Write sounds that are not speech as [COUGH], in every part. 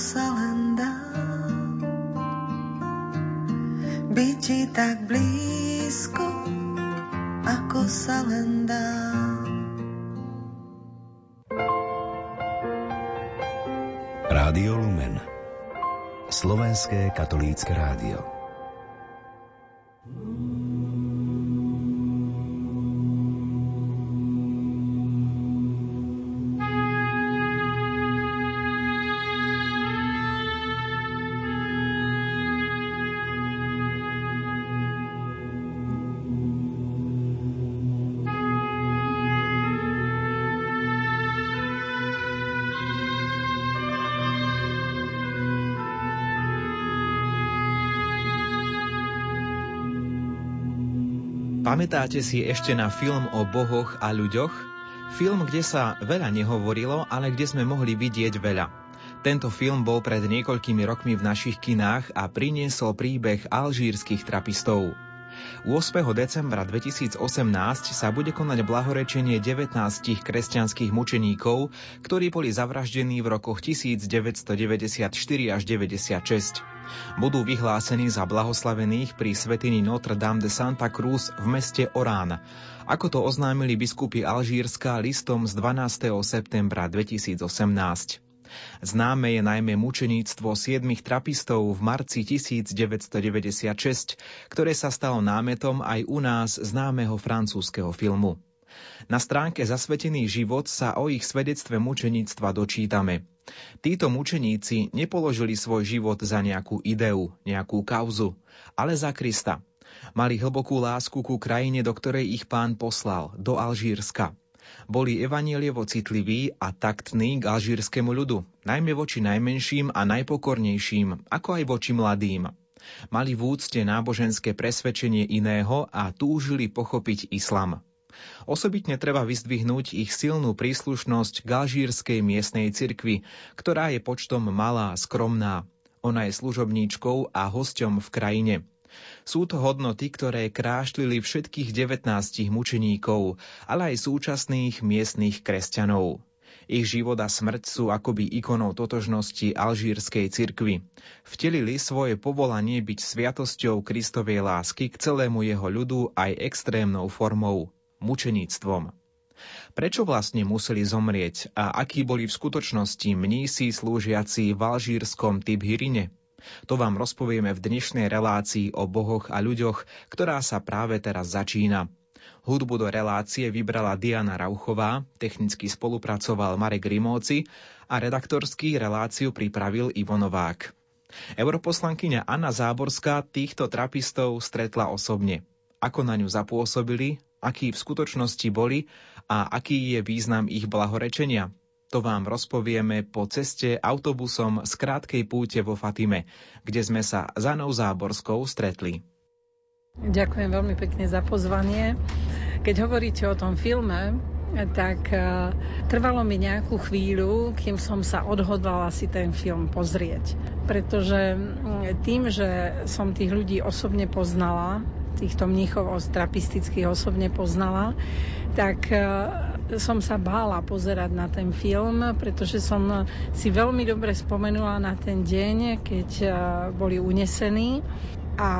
sa len dá. Byť ti tak blízko, ako sa len dá. Rádio Lumen. Slovenské katolícke rádio Pamätáte si ešte na film o bohoch a ľuďoch? Film, kde sa veľa nehovorilo, ale kde sme mohli vidieť veľa. Tento film bol pred niekoľkými rokmi v našich kinách a priniesol príbeh alžírskych trapistov. 8. decembra 2018 sa bude konať blahorečenie 19 kresťanských mučeníkov, ktorí boli zavraždení v rokoch 1994 až 96. Budú vyhlásení za blahoslavených pri svetini Notre Dame de Santa Cruz v meste Orán, ako to oznámili biskupy Alžírska listom z 12. septembra 2018. Známe je najmä mučeníctvo siedmých trapistov v marci 1996, ktoré sa stalo námetom aj u nás známeho francúzského filmu. Na stránke Zasvetený život sa o ich svedectve mučeníctva dočítame. Títo mučeníci nepoložili svoj život za nejakú ideu, nejakú kauzu, ale za Krista. Mali hlbokú lásku ku krajine, do ktorej ich pán poslal, do Alžírska. Boli evanielievo citliví a taktní k alžírskému ľudu, najmä voči najmenším a najpokornejším, ako aj voči mladým. Mali v úcte náboženské presvedčenie iného a túžili pochopiť islam. Osobitne treba vyzdvihnúť ich silnú príslušnosť k alžírskej miestnej cirkvi, ktorá je počtom malá, skromná. Ona je služobníčkou a hosťom v krajine. Sú to hodnoty, ktoré krášlili všetkých 19 mučeníkov, ale aj súčasných miestných kresťanov. Ich život a smrť sú akoby ikonou totožnosti alžírskej cirkvy. Vtelili svoje povolanie byť sviatosťou Kristovej lásky k celému jeho ľudu aj extrémnou formou – mučeníctvom. Prečo vlastne museli zomrieť a akí boli v skutočnosti mnísi slúžiaci v alžírskom Tibhirine? To vám rozpovieme v dnešnej relácii o bohoch a ľuďoch, ktorá sa práve teraz začína. Hudbu do relácie vybrala Diana Rauchová, technicky spolupracoval Marek Rimóci a redaktorský reláciu pripravil Ivo Novák. Europoslankyňa Anna Záborská týchto trapistov stretla osobne. Ako na ňu zapôsobili, akí v skutočnosti boli a aký je význam ich blahorečenia – to vám rozpovieme po ceste autobusom z krátkej púte vo Fatime, kde sme sa za Anou Záborskou stretli. Ďakujem veľmi pekne za pozvanie. Keď hovoríte o tom filme, tak uh, trvalo mi nejakú chvíľu, kým som sa odhodlala si ten film pozrieť. Pretože mm, tým, že som tých ľudí osobne poznala, týchto mníchov trapistických osobne poznala, tak uh, som sa bála pozerať na ten film, pretože som si veľmi dobre spomenula na ten deň, keď eh, boli unesení a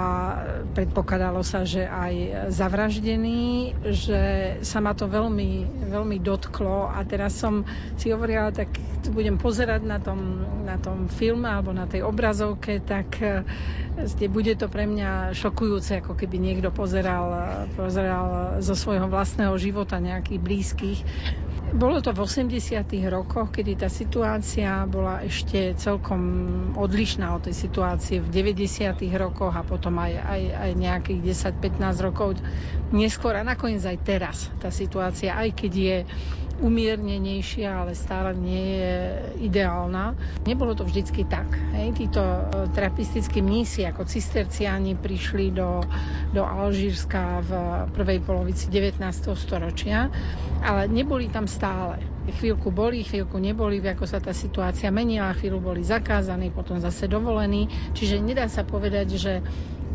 predpokladalo sa, že aj zavraždený, že sa ma to veľmi, veľmi dotklo. A teraz som si hovorila, tak budem pozerať na tom, na tom filme alebo na tej obrazovke, tak eh, bude to pre mňa šokujúce, ako keby niekto pozeral, pozeral zo svojho vlastného života nejakých blízkych bolo to v 80. rokoch, kedy tá situácia bola ešte celkom odlišná od tej situácie v 90. rokoch a potom aj, aj, aj nejakých 10-15 rokov neskôr a nakoniec aj teraz tá situácia, aj keď je umiernenejšia, ale stále nie je ideálna. Nebolo to vždycky tak. Hej. Títo e, trapistickí mnísi ako cisterciáni prišli do, do Alžírska v prvej polovici 19. storočia, ale neboli tam stále. Chvíľku boli, chvíľku neboli, ako sa tá situácia menila, chvíľu boli zakázaní, potom zase dovolení. Čiže nedá sa povedať, že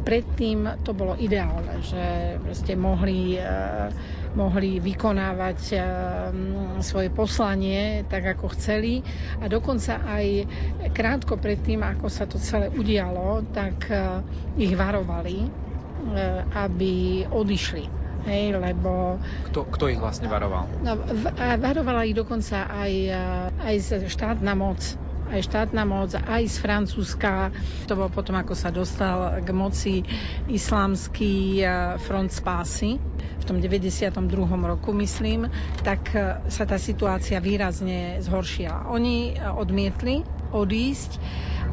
predtým to bolo ideálne, že mohli e, mohli vykonávať svoje poslanie tak, ako chceli. A dokonca aj krátko predtým, ako sa to celé udialo, tak ich varovali, aby odišli Hej, lebo... Kto, kto ich vlastne varoval? No, varovala ich dokonca aj, aj štátna moc aj štátna moc, aj z Francúzska. To bolo potom, ako sa dostal k moci islamský front spásy v tom 92. roku, myslím, tak sa tá situácia výrazne zhoršila. Oni odmietli odísť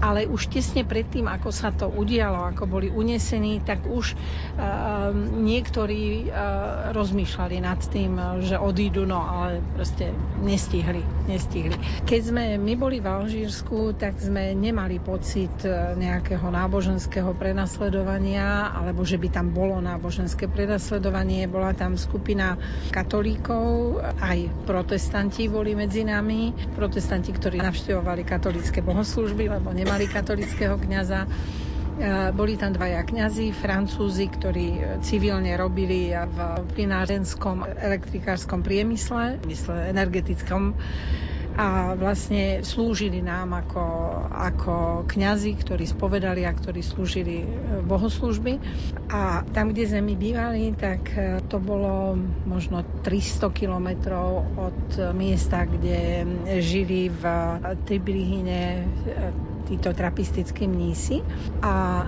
ale už tesne predtým, ako sa to udialo, ako boli unesení, tak už uh, niektorí uh, rozmýšľali nad tým, že odídu, no ale proste nestihli, nestihli. Keď sme my boli v Alžírsku, tak sme nemali pocit nejakého náboženského prenasledovania, alebo že by tam bolo náboženské prenasledovanie. Bola tam skupina katolíkov, aj protestanti boli medzi nami, protestanti, ktorí navštevovali katolícke bohoslužby, lebo nemali mali katolického kňaza. Boli tam dvaja kňazi, francúzi, ktorí civilne robili v plinárenskom elektrikárskom priemysle, mysle energetickom a vlastne slúžili nám ako, ako kňazi, ktorí spovedali a ktorí slúžili bohoslužby. A tam, kde sme my bývali, tak to bolo možno 300 kilometrov od miesta, kde žili v Tibrihine títo trapistickí mnísi. A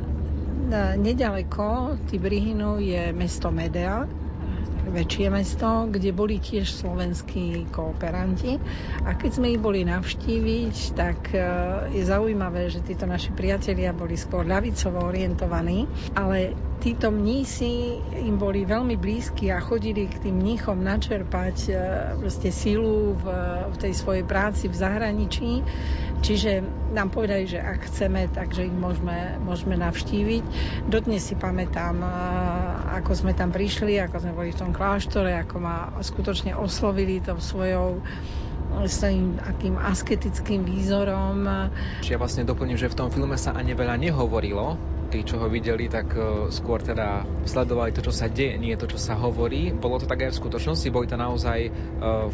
nedaleko Tibrihinu je mesto Medea, väčšie mesto, kde boli tiež slovenskí kooperanti. A keď sme ich boli navštíviť, tak e, je zaujímavé, že títo naši priatelia boli skôr ľavicovo orientovaní, ale títo mnísi im boli veľmi blízki a chodili k tým mníchom načerpať e, proste silu v, v tej svojej práci v zahraničí. Čiže nám povedali, že ak chceme, takže ich môžeme, môžeme navštíviť. Dodnes si pamätám, e, ako sme tam prišli, ako sme boli v tom kláštore, ako ma skutočne oslovili to svojou s tým akým asketickým výzorom. Čiže ja vlastne doplním, že v tom filme sa ani veľa nehovorilo, tí, čo ho videli, tak e, skôr teda sledovali to, čo sa deje, nie to, čo sa hovorí. Bolo to tak aj v skutočnosti? Boli to naozaj e,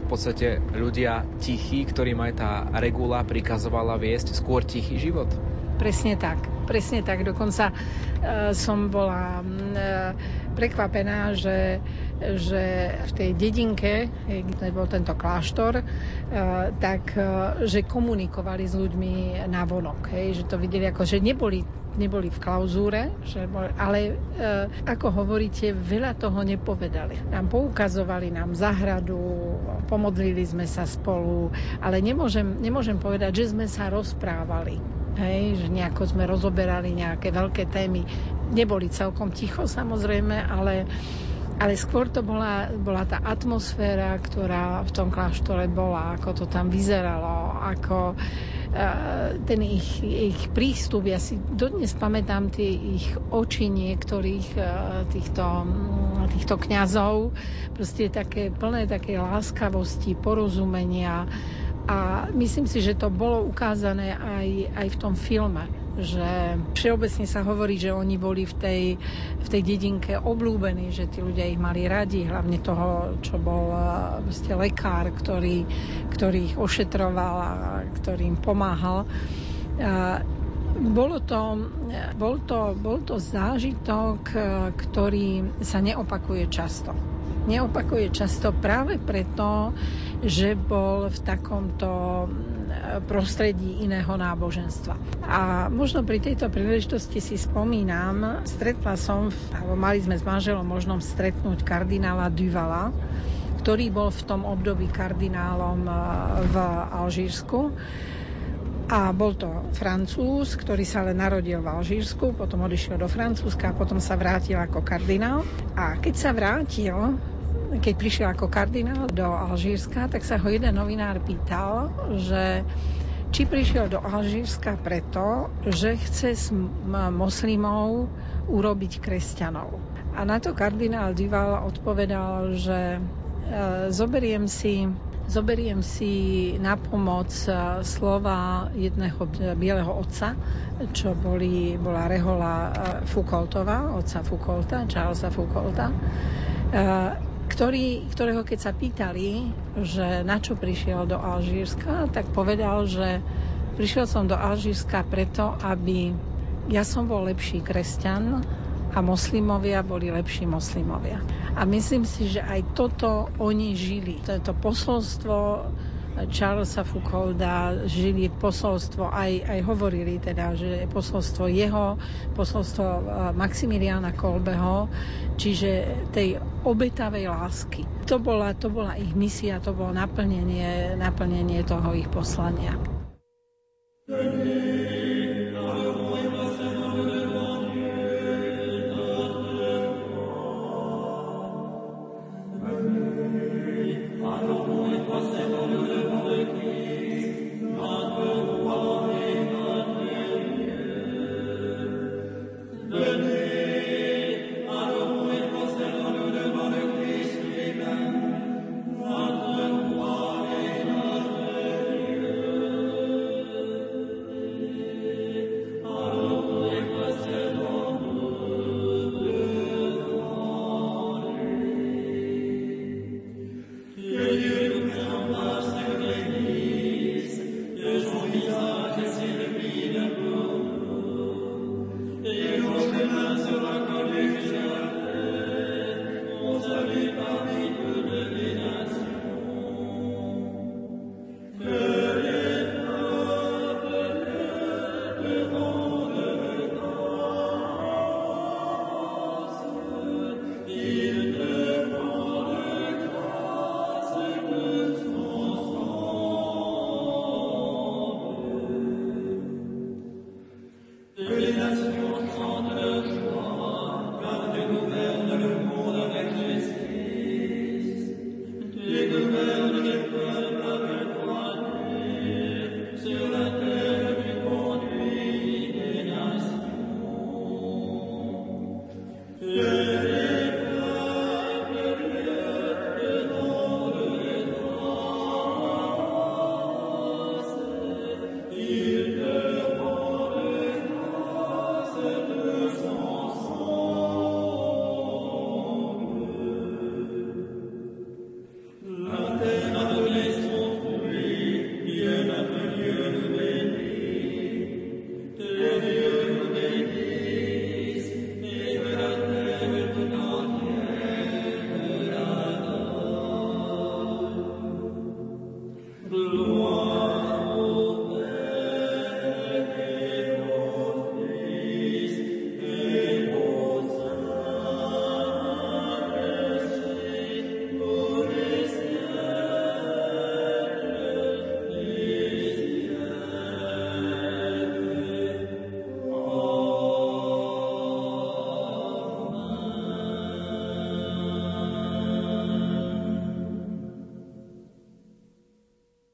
v podstate ľudia tichí, ktorým aj tá regula prikazovala viesť skôr tichý život? Presne tak. Presne tak. Dokonca e, som bola prekvapená, že že v tej dedinke, kde bol tento kláštor, tak že komunikovali s ľuďmi na vonok. Hej, že to videli ako, že neboli neboli v klauzúre, že boli, ale e, ako hovoríte, veľa toho nepovedali. Nám poukazovali nám zahradu, pomodlili sme sa spolu, ale nemôžem, nemôžem povedať, že sme sa rozprávali. Hej, že nejako sme rozoberali nejaké veľké témy. Neboli celkom ticho samozrejme, ale ale skôr to bola, bola tá atmosféra, ktorá v tom kláštore bola, ako to tam vyzeralo, ako ten ich, ich prístup, ja si dodnes pamätám tie ich oči niektorých týchto, týchto kňazov, proste také plné také láskavosti, porozumenia a myslím si, že to bolo ukázané aj, aj v tom filme že všeobecne sa hovorí, že oni boli v tej, v tej dedinke oblúbení, že tí ľudia ich mali radi, hlavne toho, čo bol vlastne lekár, ktorý, ktorý ich ošetroval a ktorý im pomáhal. A bolo to, bol, to, bol to zážitok, ktorý sa neopakuje často. Neopakuje často práve preto, že bol v takomto prostredí iného náboženstva. A možno pri tejto príležitosti si spomínam, stretla som, alebo mali sme s manželom možnosť stretnúť kardinála Duvala, ktorý bol v tom období kardinálom e, v Alžírsku. A bol to Francúz, ktorý sa ale narodil v Alžírsku, potom odišiel do Francúzska a potom sa vrátil ako kardinál. A keď sa vrátil, keď prišiel ako kardinál do Alžírska, tak sa ho jeden novinár pýtal, že či prišiel do Alžírska preto, že chce s moslimov urobiť kresťanov. A na to kardinál Dival odpovedal, že e, zoberiem si zoberiem si na pomoc e, slova jedného bieleho otca, čo boli, bola rehola e, Foucaultová, otca Foucaulta, Charlesa Foucaulta, ktorý, ktorého keď sa pýtali, že na čo prišiel do Alžírska, tak povedal, že prišiel som do Alžírska preto, aby ja som bol lepší kresťan a moslimovia boli lepší moslimovia. A myslím si, že aj toto oni žili. Toto posolstvo Charlesa Foucaulda žili posolstvo, aj, aj hovorili teda, že posolstvo jeho, posolstvo eh, Maximiliana Kolbeho, čiže tej obetavej lásky. To bola, to bola ich misia, to bolo naplnenie, naplnenie toho ich poslania.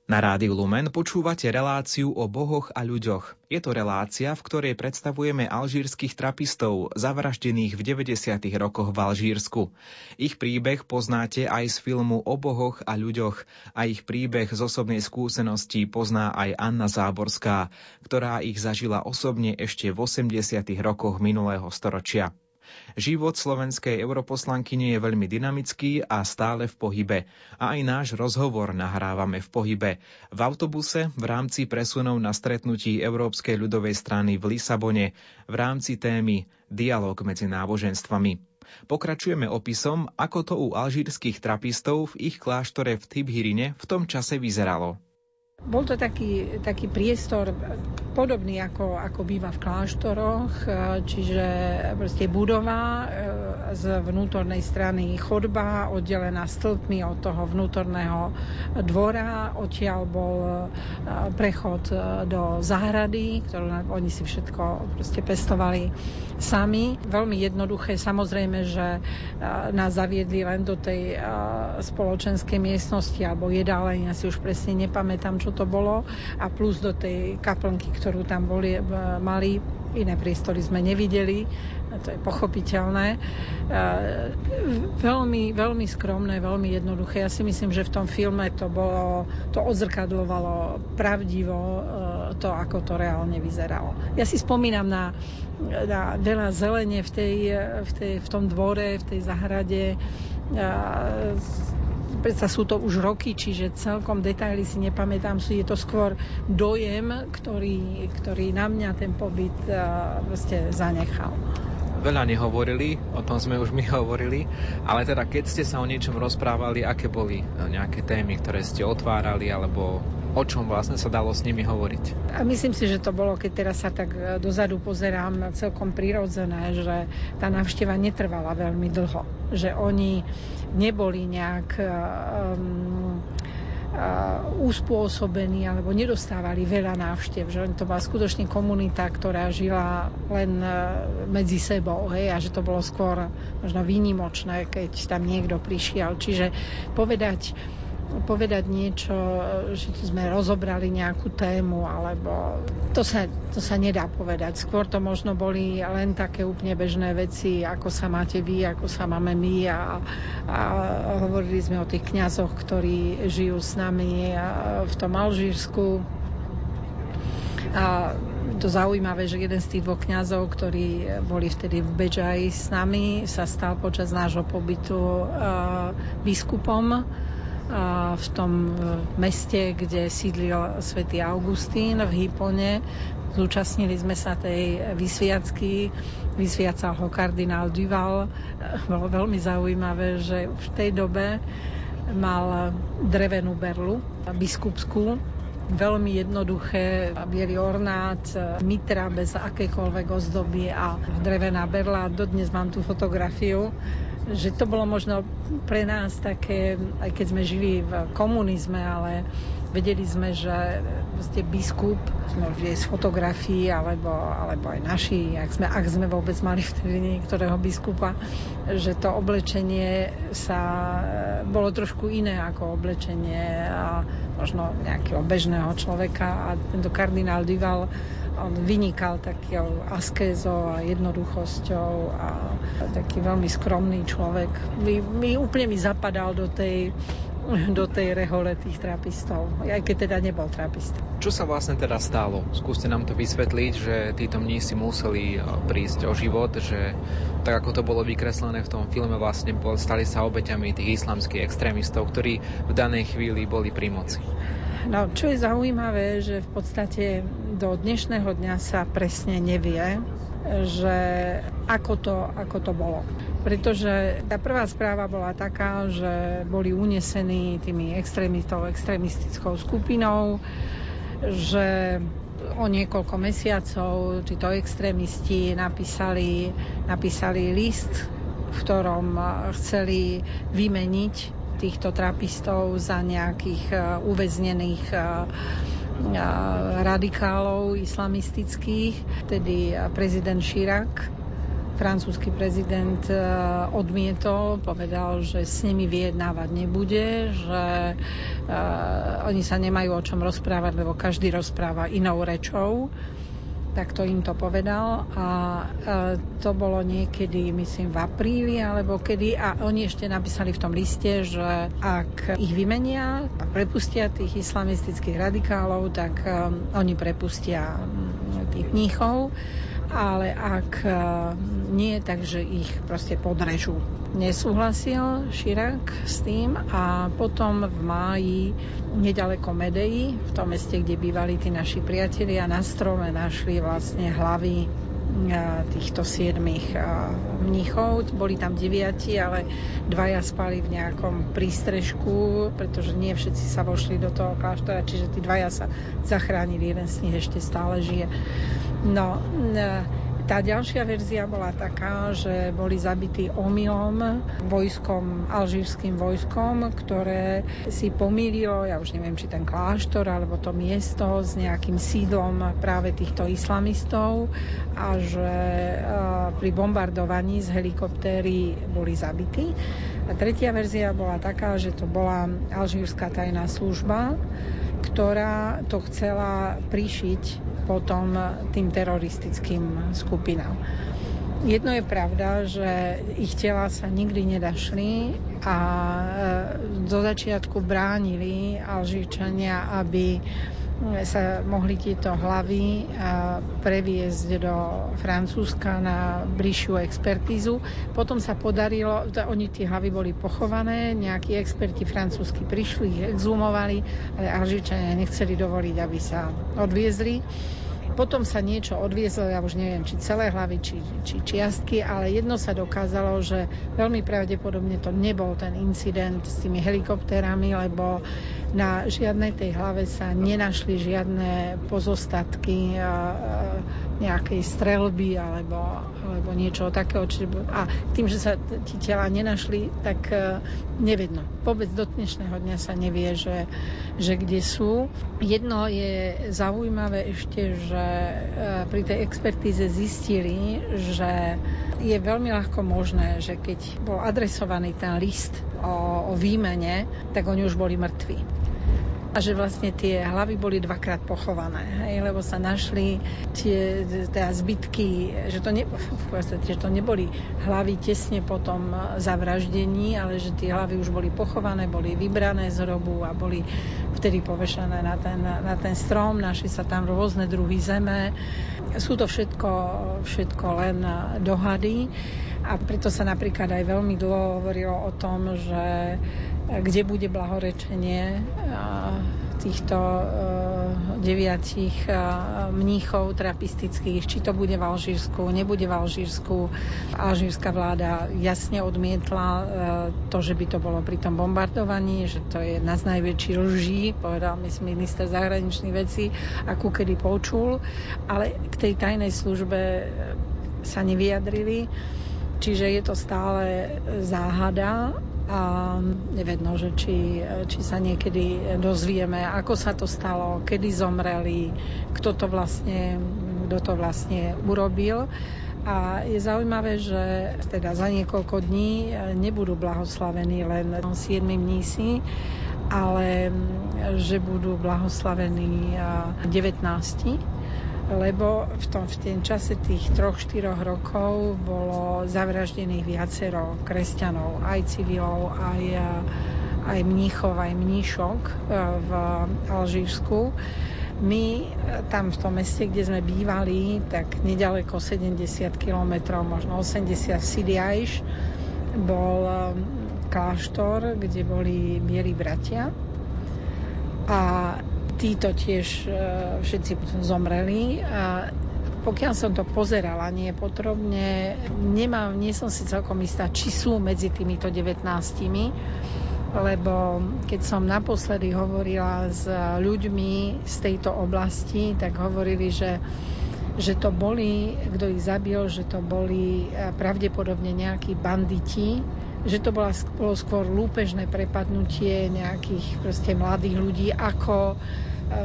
Na Rádiu Lumen počúvate reláciu o bohoch a ľuďoch. Je to relácia, v ktorej predstavujeme alžírskych trapistov, zavraždených v 90. rokoch v Alžírsku. Ich príbeh poznáte aj z filmu o bohoch a ľuďoch a ich príbeh z osobnej skúsenosti pozná aj Anna Záborská, ktorá ich zažila osobne ešte v 80. rokoch minulého storočia. Život slovenskej europoslankyne je veľmi dynamický a stále v pohybe. A aj náš rozhovor nahrávame v pohybe. V autobuse v rámci presunov na stretnutí Európskej ľudovej strany v Lisabone v rámci témy Dialóg medzi náboženstvami. Pokračujeme opisom, ako to u alžírskych trapistov v ich kláštore v Tibhirine v tom čase vyzeralo. Bol to taký, taký priestor podobný ako, ako býva v kláštoroch, e, čiže proste budova e, z vnútornej strany chodba oddelená stĺpmi od toho vnútorného dvora. Odtiaľ bol e, prechod do záhrady, ktorú oni si všetko proste pestovali sami. Veľmi jednoduché. Samozrejme, že nás zaviedli len do tej spoločenskej miestnosti alebo jedálenia, si už presne nepamätám, čo to bolo a plus do tej kaplnky, ktorú tam boli, e, mali, iné priestory sme nevideli, to je pochopiteľné. Veľmi, veľmi skromné, veľmi jednoduché. Ja si myslím, že v tom filme to bolo, to odzrkadlovalo pravdivo e, to, ako to reálne vyzeralo. Ja si spomínam na, na veľa zelenie v, tej, v, tej, v tom dvore, v tej zahrade, predsa sú to už roky, čiže celkom detaily si nepamätám, je to skôr dojem, ktorý, ktorý na mňa ten pobyt proste zanechal. Veľa nehovorili, o tom sme už my [LAUGHS] hovorili, ale teda keď ste sa o niečom rozprávali, aké boli nejaké témy, ktoré ste otvárali, alebo o čom vlastne sa dalo s nimi hovoriť? A myslím si, že to bolo, keď teraz sa tak e, dozadu pozerám, celkom prirodzené, že tá návšteva netrvala veľmi dlho. Že oni neboli nejak um, uspôsobení alebo nedostávali veľa návštev, že to bola skutočne komunita, ktorá žila len medzi sebou hej, a že to bolo skôr možno výnimočné, keď tam niekto prišiel. Čiže povedať povedať niečo, že sme rozobrali nejakú tému, alebo to sa, to sa nedá povedať. Skôr to možno boli len také úplne bežné veci, ako sa máte vy, ako sa máme my a, a hovorili sme o tých kňazoch, ktorí žijú s nami v tom Alžírsku. A to zaujímavé, že jeden z tých dvoch kňazov, ktorí boli vtedy v Bedžaji s nami, sa stal počas nášho pobytu uh, v tom e, meste, kde sídlil svätý Augustín v Hypone. Zúčastnili sme sa tej vysviacky, vysviacal ho kardinál Duval. Bolo veľmi zaujímavé, že v tej dobe mal drevenú berlu biskupskú, veľmi jednoduché, biely ornát, mitra bez akékoľvek ozdoby a drevená berla. Dodnes mám tú fotografiu že to bolo možno pre nás také, aj keď sme žili v komunizme, ale vedeli sme, že vlastne biskup, sme z fotografií, alebo, alebo aj naši, ak sme, ak sme vôbec mali vtedy niektorého biskupa, že to oblečenie sa bolo trošku iné ako oblečenie a možno nejakého bežného človeka a tento kardinál Duval on vynikal takou askézou a jednoduchosťou a taký veľmi skromný človek. My, my úplne mi zapadal do tej, do tej rehole tých trapistov, aj keď teda nebol trapist. Čo sa vlastne teda stalo? Skúste nám to vysvetliť, že títo mnísi museli e, prísť o život, že tak ako to bolo vykreslené v tom filme, vlastne stali sa obeťami tých islamských extrémistov, ktorí v danej chvíli boli pri moci. No, čo je zaujímavé, že v podstate do dnešného dňa sa presne nevie, že ako to, ako to bolo. Pretože tá prvá správa bola taká, že boli unesení tými extrémistov, extrémistickou skupinou, že o niekoľko mesiacov títo extrémisti napísali, napísali list, v ktorom chceli vymeniť týchto trapistov za nejakých e, uväznených e, e, radikálov islamistických. Vtedy prezident Chirac francúzsky prezident odmietol, povedal, že s nimi vyjednávať nebude, že uh, oni sa nemajú o čom rozprávať, lebo každý rozpráva inou rečou. Tak to im to povedal a to bolo niekedy, myslím, v apríli alebo kedy. A oni ešte napísali v tom liste, že ak ich vymenia a prepustia tých islamistických radikálov, tak oni prepustia um, tých mníchov. Ale ak nie, takže ich proste podrežú. Nesúhlasil Širak s tým a potom v máji nedaleko Medei, v tom meste, kde bývali tí naši priatelia, na strome našli vlastne hlavy týchto siedmých mnichov. Boli tam deviati, ale dvaja spali v nejakom prístrežku, pretože nie všetci sa vošli do toho kláštora, čiže tí dvaja sa zachránili, jeden z nich ešte stále žije. No, tá ďalšia verzia bola taká, že boli zabití omylom vojskom, alžírským vojskom, ktoré si pomýlilo, ja už neviem, či ten kláštor alebo to miesto s nejakým sídlom práve týchto islamistov a že pri bombardovaní z helikoptéry boli zabití. A tretia verzia bola taká, že to bola alžírska tajná služba, ktorá to chcela prišiť potom tým teroristickým skupinám. Jedno je pravda, že ich tela sa nikdy nedašli a do e, začiatku bránili Alžíčania, aby sa mohli tieto hlavy previesť do Francúzska na bližšiu expertízu. Potom sa podarilo, oni tie hlavy boli pochované, nejakí experti francúzsky prišli, ich exhumovali, ale Alžíčania nechceli dovoliť, aby sa odviezli. Potom sa niečo odviezlo, ja už neviem, či celé hlavy, či, či čiastky, ale jedno sa dokázalo, že veľmi pravdepodobne to nebol ten incident s tými helikoptérami, lebo na žiadnej tej hlave sa nenašli žiadne pozostatky nejakej strelby alebo, alebo niečo takého. Čiže, a tým, že sa ti tela nenašli, tak uh, nevedno. Vôbec do dnešného dňa sa nevie, že, že kde sú. Jedno je zaujímavé ešte, že uh, pri tej expertíze zistili, že je veľmi ľahko možné, že keď bol adresovaný ten list o, o výmene, tak oni už boli mŕtvi a že vlastne tie hlavy boli dvakrát pochované, hej, lebo sa našli tie teda zbytky, že to, ne, v podstate, že to neboli hlavy tesne po tom zavraždení, ale že tie hlavy už boli pochované, boli vybrané z hrobu a boli vtedy povešané na ten, na ten strom, našli sa tam rôzne druhy zeme. Sú to všetko, všetko len dohady a preto sa napríklad aj veľmi dlho hovorilo o tom, že kde bude blahorečenie týchto e, deviatich e, mníchov trapistických, či to bude v Alžírsku, nebude v Alžírsku. Alžírska vláda jasne odmietla e, to, že by to bolo pri tom bombardovaní, že to je jedna z najväčších lží, povedal mi minister zahraničných vecí, akú kedy počul, ale k tej tajnej službe sa nevyjadrili. Čiže je to stále záhada a nevedno, že či, či sa niekedy dozvieme, ako sa to stalo, kedy zomreli, kto to vlastne, kto to vlastne urobil. A je zaujímavé, že teda za niekoľko dní nebudú blahoslavení len 7 mnísi, ale že budú blahoslavení 19 lebo v, tom, v ten čase tých troch, štyroch rokov bolo zavraždených viacero kresťanov, aj civilov, aj, aj mníchov, aj mníšok e, v Alžírsku. My e, tam v tom meste, kde sme bývali, tak nedaleko 70 km, možno 80 Sidiajš, bol kláštor, kde boli bieli bratia. A títo tiež e, všetci zomreli a pokiaľ som to pozerala nie potrebne, nemám, nie som si celkom istá, či sú medzi týmito 19 lebo keď som naposledy hovorila s ľuďmi z tejto oblasti, tak hovorili, že že to boli, kto ich zabil, že to boli e, pravdepodobne nejakí banditi, že to bola, bolo skôr lúpežné prepadnutie nejakých proste mladých ľudí, ako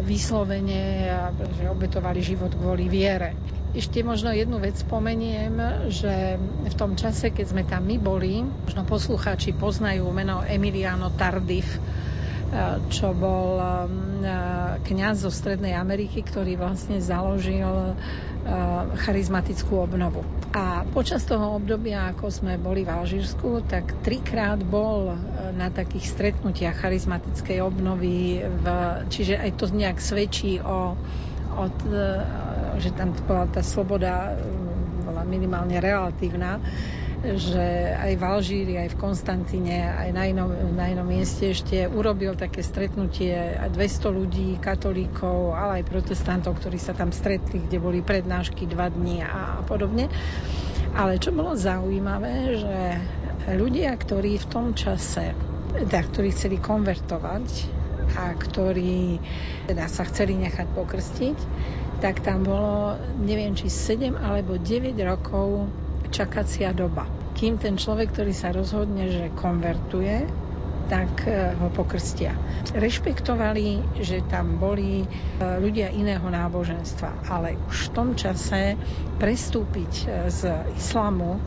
vyslovene a že obetovali život kvôli viere. Ešte možno jednu vec spomeniem, že v tom čase, keď sme tam my boli, možno poslucháči poznajú meno Emiliano Tardif, čo bol kňaz zo Strednej Ameriky, ktorý vlastne založil charizmatickú obnovu. A počas toho obdobia, ako sme boli v Alžírsku, tak trikrát bol e, na takých stretnutiach charizmatickej obnovy, v, čiže aj to nejak svedčí o, o že tam bola tá sloboda bola minimálne relatívna že aj v Alžíri, aj v Konstantíne, aj na inom, na inom mieste ešte urobil také stretnutie 200 ľudí, katolíkov, ale aj protestantov, ktorí sa tam stretli, kde boli prednášky dva dní a podobne. Ale čo bolo zaujímavé, že ľudia, ktorí v tom čase, teda, ktorí chceli konvertovať a ktorí teda sa chceli nechať pokrstiť, tak tam bolo, neviem, či 7 alebo 9 rokov čakacia doba. Kým ten človek, ktorý sa rozhodne, že konvertuje, tak e, ho pokrstia. Rešpektovali, že tam boli e, ľudia iného náboženstva, ale už v tom čase prestúpiť e, z islamu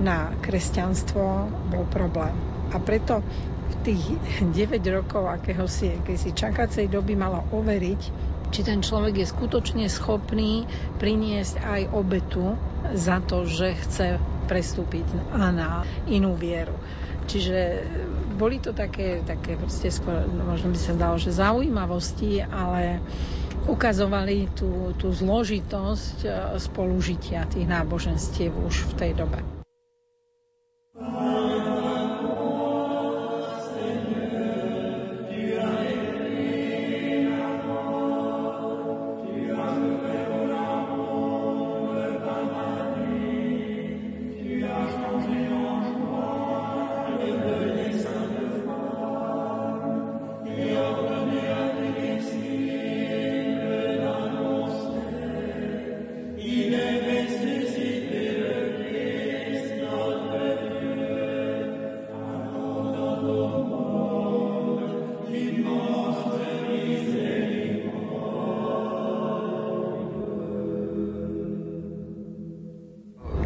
na kresťanstvo bol problém. A preto v tých [LAUGHS] 9 rokov akéhosi, akési čakacej doby malo overiť, či ten človek je skutočne schopný priniesť aj obetu za to, že chce prestúpiť na inú vieru. Čiže boli to také, také proste skôr, možno by sa dalo, že zaujímavosti, ale ukazovali tú, tú zložitosť e, spolužitia tých náboženstiev už v tej dobe.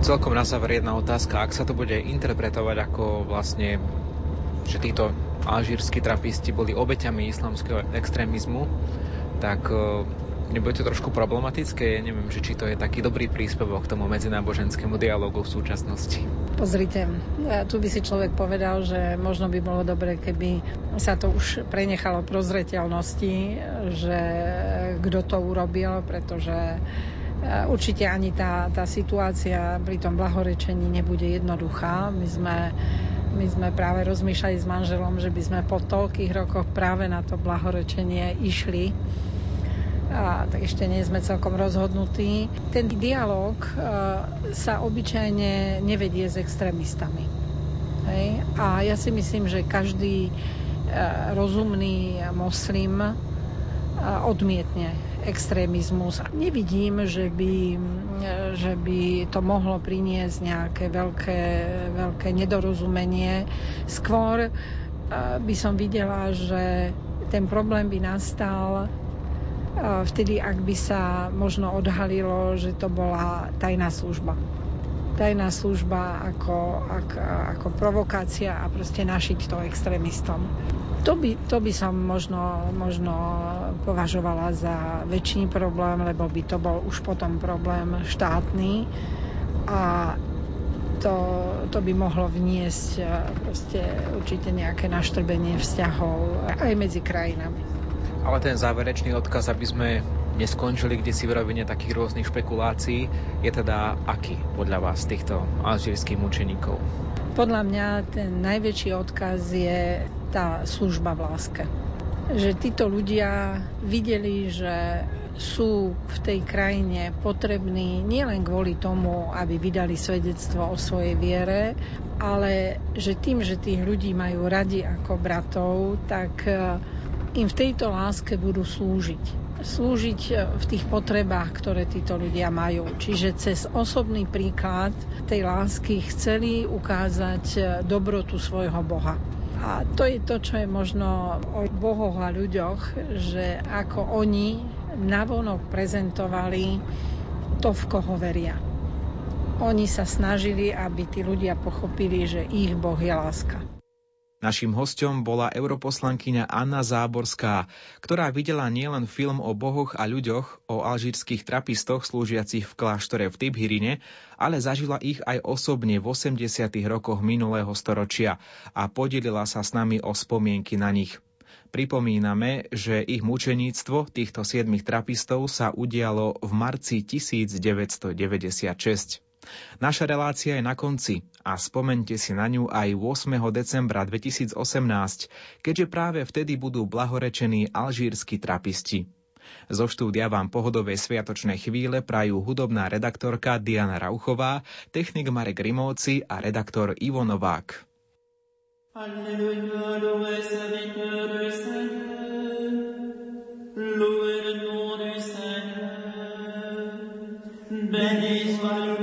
Celkom na záver jedna otázka. Ak sa to bude interpretovať ako vlastne, že títo alžírsky trapisti boli obeťami islamského extrémizmu, tak e, nebude to trošku problematické? Ja neviem, že či to je taký dobrý príspevok k tomu medzináboženskému dialogu v súčasnosti. Pozrite, e, tu by si človek povedal, že možno by bolo dobre, keby sa to už prenechalo prozreteľnosti, že kto to urobil, pretože Určite ani tá, tá situácia pri tom blahorečení nebude jednoduchá. My sme, my sme práve rozmýšľali s manželom, že by sme po toľkých rokoch práve na to blahorečenie išli. A, tak ešte nie sme celkom rozhodnutí. Ten dialog e, sa obyčajne nevedie s extrémistami. Hej? A ja si myslím, že každý e, rozumný moslim e, odmietne extrémizmus. Nevidím, že by, že by to mohlo priniesť nejaké veľké, veľké nedorozumenie. Skôr by som videla, že ten problém by nastal vtedy, ak by sa možno odhalilo, že to bola tajná služba tajná služba ako, ako, ako provokácia a proste našiť to extrémistom. To by, to by som možno, možno považovala za väčší problém, lebo by to bol už potom problém štátny a to, to by mohlo vniesť proste určite nejaké naštrbenie vzťahov aj medzi krajinami. Ale ten záverečný odkaz, aby sme neskončili kde si v rovine takých rôznych špekulácií, je teda aký podľa vás týchto alžírskych mučeníkov? Podľa mňa ten najväčší odkaz je tá služba v láske. Že títo ľudia videli, že sú v tej krajine potrební nielen kvôli tomu, aby vydali svedectvo o svojej viere, ale že tým, že tých ľudí majú radi ako bratov, tak eh, im v tejto láske budú slúžiť slúžiť eh, v tých potrebách, ktoré títo ľudia majú. Čiže cez osobný príklad tej lásky chceli ukázať eh, dobrotu svojho Boha. A to je to, čo je možno o bohoch a ľuďoch, že ako oni navonok prezentovali to, v koho veria. Oni sa snažili, aby tí ľudia pochopili, že ich Boh je láska. Naším hostom bola europoslankyňa Anna Záborská, ktorá videla nielen film o bohoch a ľuďoch, o alžírskych trapistoch slúžiacich v kláštore v Tibhirine, ale zažila ich aj osobne v 80. rokoch minulého storočia a podelila sa s nami o spomienky na nich. Pripomíname, že ich mučeníctvo týchto siedmých trapistov sa udialo v marci 1996. Naša relácia je na konci a spomente si na ňu aj 8. decembra 2018, keďže práve vtedy budú blahorečení alžírsky trapisti. Zo štúdia vám pohodové sviatočné chvíle prajú hudobná redaktorka Diana Rauchová, technik Marek Rimóci a redaktor Ivo Novák. Alleluia, Béni soit le nom du